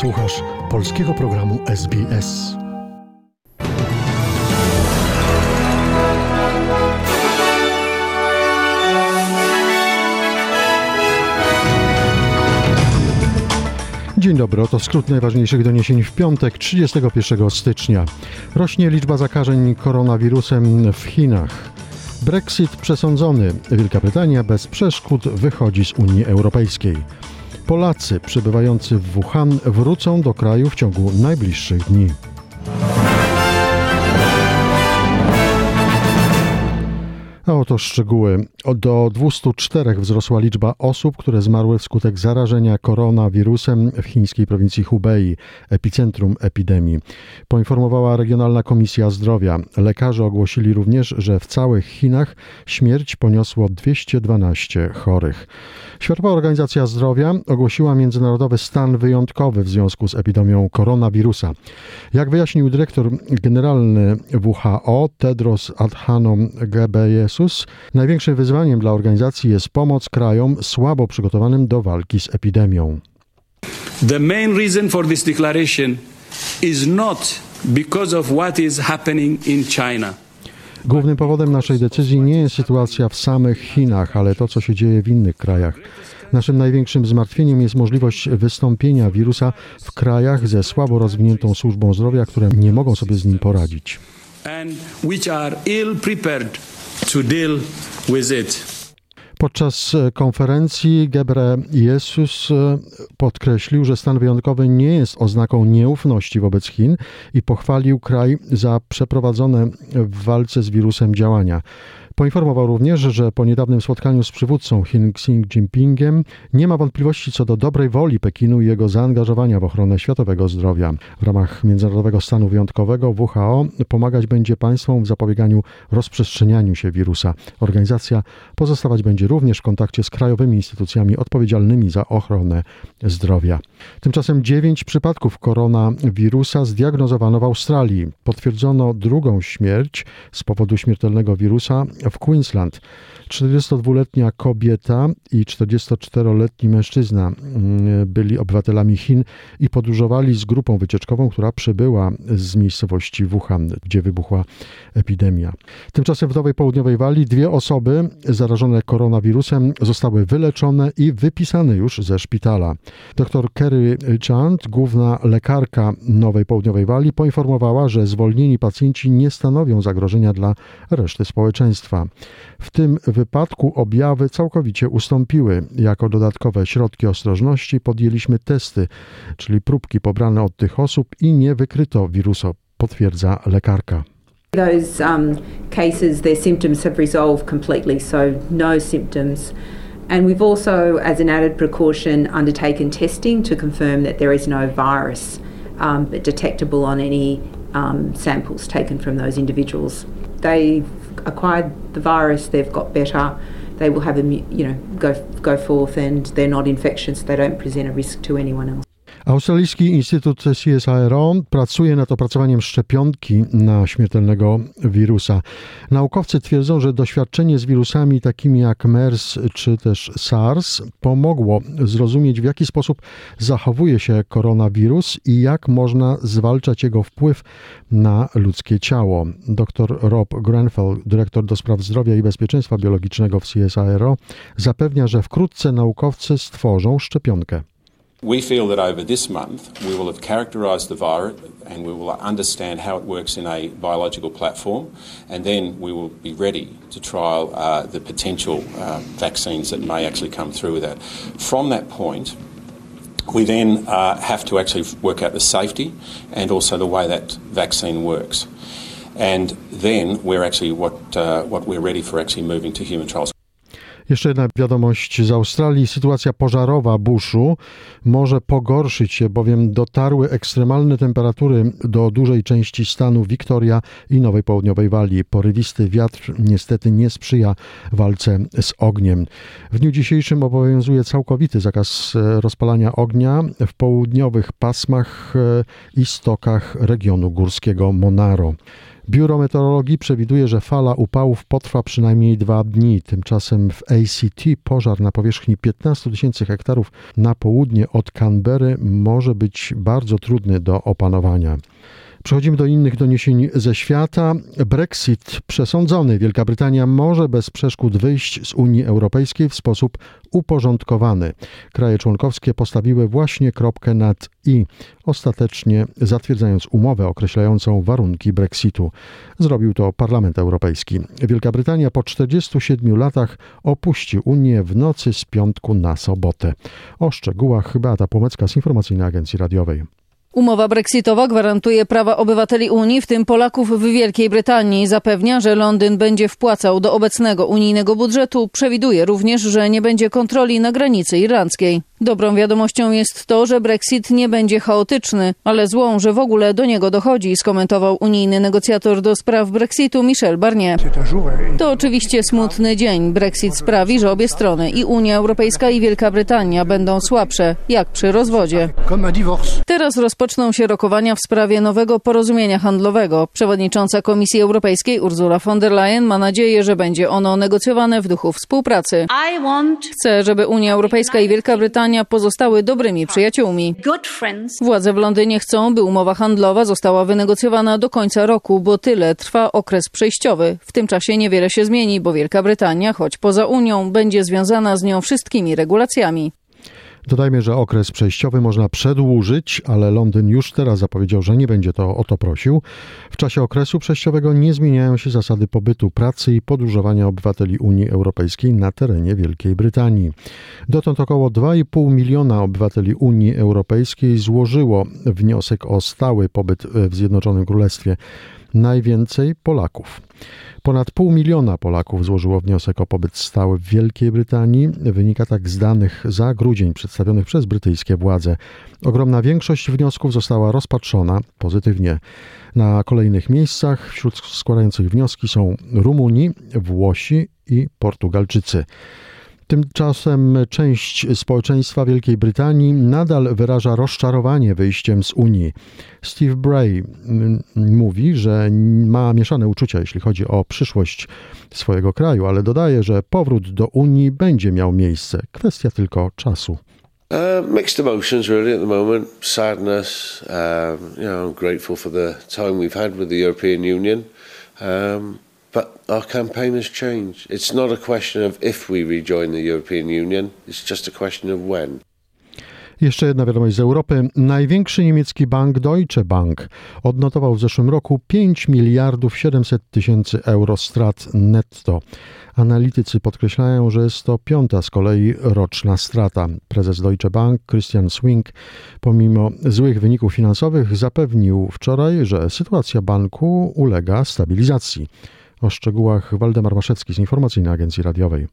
Słuchasz polskiego programu SBS. Dzień dobry, oto skrót najważniejszych doniesień w piątek 31 stycznia. Rośnie liczba zakażeń koronawirusem w Chinach. Brexit przesądzony. Wielka Brytania bez przeszkód wychodzi z Unii Europejskiej. Polacy przebywający w Wuhan wrócą do kraju w ciągu najbliższych dni. A oto szczegóły. Do 204 wzrosła liczba osób, które zmarły wskutek zarażenia koronawirusem w chińskiej prowincji Hubei, epicentrum epidemii. Poinformowała Regionalna Komisja Zdrowia. Lekarze ogłosili również, że w całych Chinach śmierć poniosło 212 chorych. Światowa Organizacja Zdrowia ogłosiła międzynarodowy stan wyjątkowy w związku z epidemią koronawirusa. Jak wyjaśnił dyrektor generalny WHO Tedros Adhanom Ghebreyesus, największym wyzwaniem dla organizacji jest pomoc krajom słabo przygotowanym do walki z epidemią. The main reason for this declaration is not because of what is happening in China. Głównym powodem naszej decyzji nie jest sytuacja w samych Chinach, ale to, co się dzieje w innych krajach. Naszym największym zmartwieniem jest możliwość wystąpienia wirusa w krajach ze słabo rozwiniętą służbą zdrowia, które nie mogą sobie z nim poradzić. and which are ill prepared to deal with it. Podczas e, konferencji Gebre Jezus e, podkreślił, że stan wyjątkowy nie jest oznaką nieufności wobec Chin i pochwalił kraj za przeprowadzone w walce z wirusem działania. Poinformował również, że po niedawnym spotkaniu z przywódcą Chin Xi Jinpingiem nie ma wątpliwości co do dobrej woli Pekinu i jego zaangażowania w ochronę światowego zdrowia. W ramach międzynarodowego stanu wyjątkowego WHO pomagać będzie państwom w zapobieganiu rozprzestrzenianiu się wirusa. Organizacja pozostawać będzie również w kontakcie z krajowymi instytucjami odpowiedzialnymi za ochronę zdrowia. Tymczasem dziewięć przypadków koronawirusa zdiagnozowano w Australii. Potwierdzono drugą śmierć z powodu śmiertelnego wirusa w Queensland. 42-letnia kobieta i 44-letni mężczyzna mm, byli obywatelami Chin i podróżowali z grupą wycieczkową, która przybyła z miejscowości Wuhan, gdzie wybuchła epidemia. Tymczasem w Nowej Południowej Walii dwie osoby zarażone koronawirusem zostały wyleczone i wypisane już ze szpitala. Dr Kerry Chant, główna lekarka Nowej Południowej Walii, poinformowała, że zwolnieni pacjenci nie stanowią zagrożenia dla reszty społeczeństwa. W tym wypadku objawy całkowicie ustąpiły. Jako dodatkowe środki ostrożności podjęliśmy testy, czyli próbki pobrane od tych osób i nie wykryto wirusa, potwierdza lekarka. Those um, cases, their symptoms have resolved completely, so no symptoms. And we've also, as an added precaution, undertaken testing to confirm that there is no virus um, detectable on any um, samples taken from those individuals. They've acquired the virus, they've got better, they will have, you know, go, go forth and they're not infectious, they don't present a risk to anyone else. Australijski Instytut CSIRO pracuje nad opracowaniem szczepionki na śmiertelnego wirusa. Naukowcy twierdzą, że doświadczenie z wirusami takimi jak MERS czy też SARS pomogło zrozumieć, w jaki sposób zachowuje się koronawirus i jak można zwalczać jego wpływ na ludzkie ciało. Dr Rob Grenfell, dyrektor do spraw zdrowia i bezpieczeństwa biologicznego w CSIRO, zapewnia, że wkrótce naukowcy stworzą szczepionkę. We feel that over this month we will have characterised the virus and we will understand how it works in a biological platform, and then we will be ready to trial uh, the potential uh, vaccines that may actually come through with that. From that point, we then uh, have to actually work out the safety and also the way that vaccine works. And then we're actually what, uh, what we're ready for actually moving to human trials. Jeszcze jedna wiadomość z Australii. Sytuacja pożarowa buszu może pogorszyć się, bowiem dotarły ekstremalne temperatury do dużej części stanu Victoria i Nowej Południowej Walii. Porywisty wiatr niestety nie sprzyja walce z ogniem. W dniu dzisiejszym obowiązuje całkowity zakaz e, rozpalania ognia w południowych pasmach e, i stokach regionu górskiego Monaro. Biuro Meteorologii przewiduje, że fala upałów potrwa przynajmniej dwa dni. Tymczasem w ACT pożar na powierzchni 15 tysięcy hektarów na południe od Canberry może być bardzo trudny do opanowania. Przechodzimy do innych doniesień ze świata. Brexit przesądzony. Wielka Brytania może bez przeszkód wyjść z Unii Europejskiej w sposób uporządkowany. Kraje członkowskie postawiły właśnie kropkę nad i, ostatecznie zatwierdzając umowę określającą warunki Brexitu. Zrobił to Parlament Europejski. Wielka Brytania po 47 latach opuści Unię w nocy z piątku na sobotę. O szczegółach Beata Płomecka z Informacyjnej Agencji Radiowej. Umowa brexitowa gwarantuje prawa obywateli Unii, w tym Polaków w Wielkiej Brytanii. Zapewnia, że Londyn będzie wpłacał do obecnego unijnego budżetu. Przewiduje również, że nie będzie kontroli na granicy irlandzkiej. Dobrą wiadomością jest to, że Brexit nie będzie chaotyczny, ale złą, że w ogóle do niego dochodzi, skomentował unijny negocjator do spraw Brexitu Michel Barnier. To oczywiście smutny dzień. Brexit sprawi, że obie strony, i Unia Europejska, i Wielka Brytania, będą słabsze, jak przy rozwodzie. Teraz rozpoczną się rokowania w sprawie nowego porozumienia handlowego. Przewodnicząca Komisji Europejskiej Ursula von der Leyen ma nadzieję, że będzie ono negocjowane w duchu współpracy. Chce, żeby Unia Europejska i Wielka Brytania pozostały dobrymi przyjaciółmi. Władze w Londynie chcą, by umowa handlowa została wynegocjowana do końca roku, bo tyle trwa okres przejściowy. W tym czasie niewiele się zmieni, bo Wielka Brytania, choć poza Unią, będzie związana z nią wszystkimi regulacjami. Dodajmy, że okres przejściowy można przedłużyć, ale Londyn już teraz zapowiedział, że nie będzie to o to prosił. W czasie okresu przejściowego nie zmieniają się zasady pobytu, pracy i podróżowania obywateli Unii Europejskiej na terenie Wielkiej Brytanii. Dotąd około 2,5 miliona obywateli Unii Europejskiej złożyło wniosek o stały pobyt w Zjednoczonym Królestwie. Najwięcej Polaków. Ponad pół miliona Polaków złożyło wniosek o pobyt stały w Wielkiej Brytanii. Wynika tak z danych za grudzień przedstawionych przez brytyjskie władze. Ogromna większość wniosków została rozpatrzona pozytywnie. Na kolejnych miejscach wśród składających wnioski są Rumuni, Włosi i Portugalczycy. Tymczasem część społeczeństwa Wielkiej Brytanii nadal wyraża rozczarowanie wyjściem z Unii. Steve Bray mówi, że ma mieszane uczucia, jeśli chodzi o przyszłość swojego kraju, ale dodaje, że powrót do Unii będzie miał miejsce. Kwestia tylko czasu. Uh, mixed emotions really at the moment. Sadness. Um, you know, I'm grateful for the time we've had with the European Union. Um, But our campaign has changed. It's not a question of if we rejoin the European Union, it's just a question of when. Jeszcze jedna wiadomość z Europy. Największy niemiecki bank Deutsche Bank odnotował w zeszłym roku 5 miliardów 700 tysięcy euro strat netto. Analitycy podkreślają, że jest to piąta z kolei roczna strata. Prezes Deutsche Bank Christian Swing, pomimo złych wyników finansowych, zapewnił wczoraj, że sytuacja banku ulega stabilizacji. O szczegółach Waldemar Maszewski z Informacyjnej Agencji Radiowej.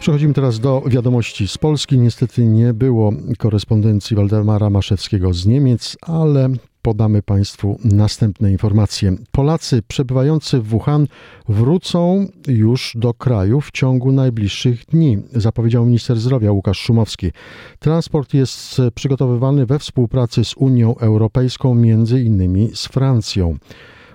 Przechodzimy teraz do wiadomości z Polski. Niestety nie było korespondencji Waldemara Maszewskiego z Niemiec, ale podamy Państwu następne informacje. Polacy przebywający w Wuhan wrócą już do kraju w ciągu najbliższych dni, zapowiedział minister zdrowia Łukasz Szumowski. Transport jest przygotowywany we współpracy z Unią Europejską, między innymi z Francją.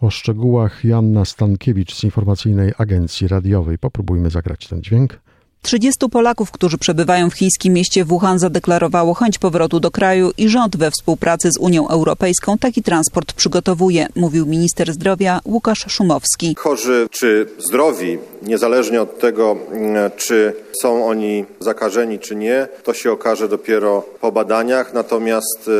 O szczegółach Janna Stankiewicz z Informacyjnej Agencji Radiowej. Popróbujmy zagrać ten dźwięk. 30 Polaków, którzy przebywają w chińskim mieście Wuhan zadeklarowało chęć powrotu do kraju i rząd we współpracy z Unią Europejską taki transport przygotowuje, mówił minister zdrowia Łukasz Szumowski. Chorzy czy zdrowi, niezależnie od tego, mm, czy są oni zakażeni czy nie, to się okaże dopiero po badaniach, natomiast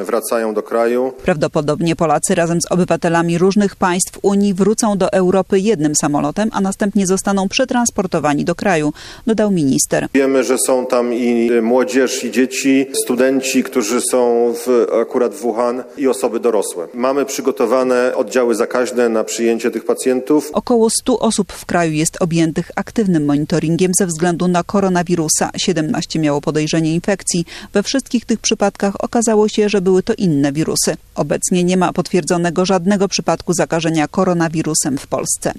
y, wracają do kraju. Prawdopodobnie Polacy razem z obywatelami różnych państw Unii wrócą do Europy jednym samolotem, a następnie zostaną przetransportowani do kraju dodał minister. Wiemy, że są tam i młodzież, i dzieci, studenci, którzy są w, akurat w Wuhan i osoby dorosłe. Mamy przygotowane oddziały zakaźne na przyjęcie tych pacjentów. Około 100 osób w kraju jest objętych aktywnym monitoringiem ze względu na koronawirusa. 17 miało podejrzenie infekcji. We wszystkich tych przypadkach okazało się, że były to inne wirusy. Obecnie nie ma potwierdzonego żadnego przypadku zakażenia koronawirusem w Polsce.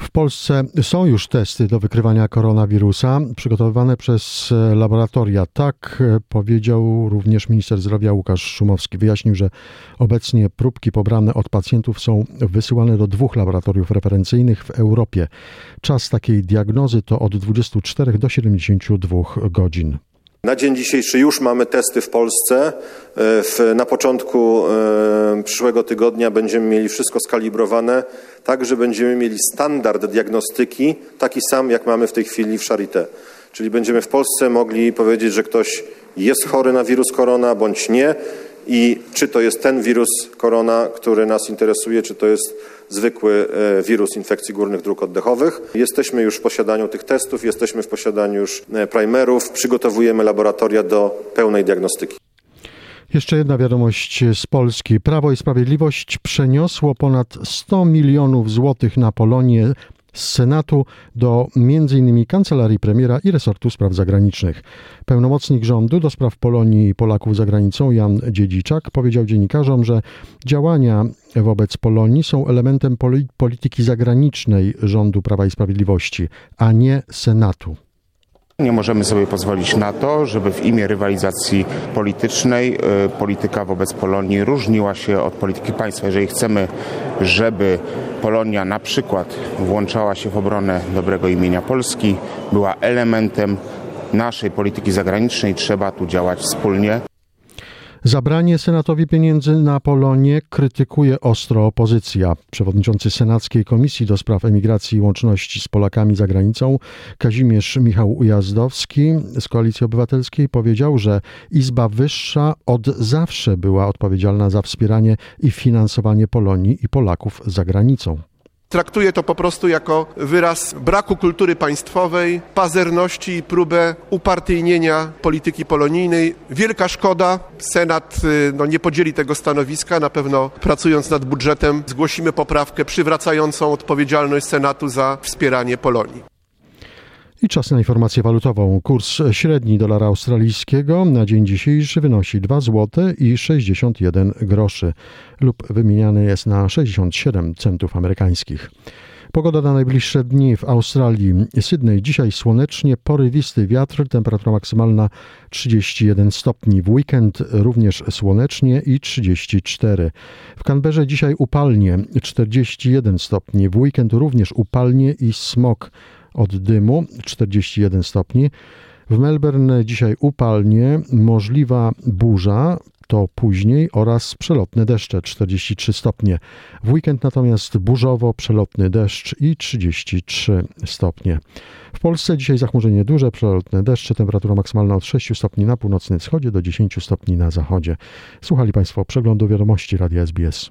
W Polsce są już testy do wykrywania koronawirusa przygotowywane przez laboratoria. Tak powiedział również minister zdrowia Łukasz Szumowski. Wyjaśnił, że obecnie próbki pobrane od pacjentów są wysyłane do dwóch laboratoriów referencyjnych w Europie. Czas takiej diagnozy to od 24 do 72 godzin. Na dzień dzisiejszy już mamy testy w Polsce. W, na początku e, przyszłego tygodnia będziemy mieli wszystko skalibrowane, tak że będziemy mieli standard diagnostyki, taki sam jak mamy w tej chwili w Charité. Czyli będziemy w Polsce mogli powiedzieć, że ktoś jest chory na wirus korona bądź nie i czy to jest ten wirus korona, który nas interesuje, czy to jest zwykły e, wirus infekcji górnych dróg oddechowych. Jesteśmy już w posiadaniu tych testów, jesteśmy w posiadaniu już e, primerów, przygotowujemy laboratoria do pełnej diagnostyki. Jeszcze jedna wiadomość z Polski. Prawo i Sprawiedliwość przeniosło ponad 100 milionów złotych na Polonię z Senatu do m.in. Kancelarii Premiera i Resortu Spraw Zagranicznych. Pełnomocnik rządu do spraw Polonii i Polaków za granicą Jan Dziedziczak powiedział dziennikarzom, że działania wobec Polonii są elementem polityki zagranicznej rządu Prawa i Sprawiedliwości, a nie Senatu. Nie możemy sobie pozwolić na to, żeby w imię rywalizacji politycznej y, polityka wobec Polonii różniła się od polityki państwa. Jeżeli chcemy, żeby Polonia na przykład włączała się w obronę dobrego imienia Polski, była elementem naszej polityki zagranicznej, trzeba tu działać wspólnie. Zabranie Senatowi pieniędzy na Polonię krytykuje ostro opozycja. Przewodniczący Senackiej Komisji do Spraw Emigracji i Łączności z Polakami za granicą Kazimierz Michał Ujazdowski z Koalicji Obywatelskiej powiedział, że Izba Wyższa od zawsze była odpowiedzialna za wspieranie i finansowanie Polonii i Polaków za granicą. Traktuję to po prostu jako wyraz braku kultury państwowej, pazerności i próbę upartyjnienia polityki polonijnej. Wielka szkoda. Senat y, no, nie podzieli tego stanowiska. Na pewno pracując nad budżetem zgłosimy poprawkę przywracającą odpowiedzialność Senatu za wspieranie Polonii. I czas na informację walutową. Kurs średni dolara australijskiego na dzień dzisiejszy wynosi 2 zł i 61 groszy lub wymieniany jest na 67 centów amerykańskich. Pogoda na najbliższe dni w Australii. Sydney dzisiaj słonecznie, porywisty wiatr, temperatura maksymalna 31 stopni. W weekend również słonecznie i 34. W Canberrze dzisiaj upalnie 41 stopni. W weekend również upalnie i smog od dymu 41 stopni. W Melbourne dzisiaj upalnie, możliwa burza, to później oraz przelotne deszcze 43 stopnie. W weekend natomiast burzowo przelotny deszcz i 33 stopnie. W Polsce dzisiaj zachmurzenie duże, przelotne deszcze, temperatura maksymalna od 6 stopni na północnym wschodzie do 10 stopni na zachodzie. Słuchali Państwo przeglądu wiadomości Radia SBS.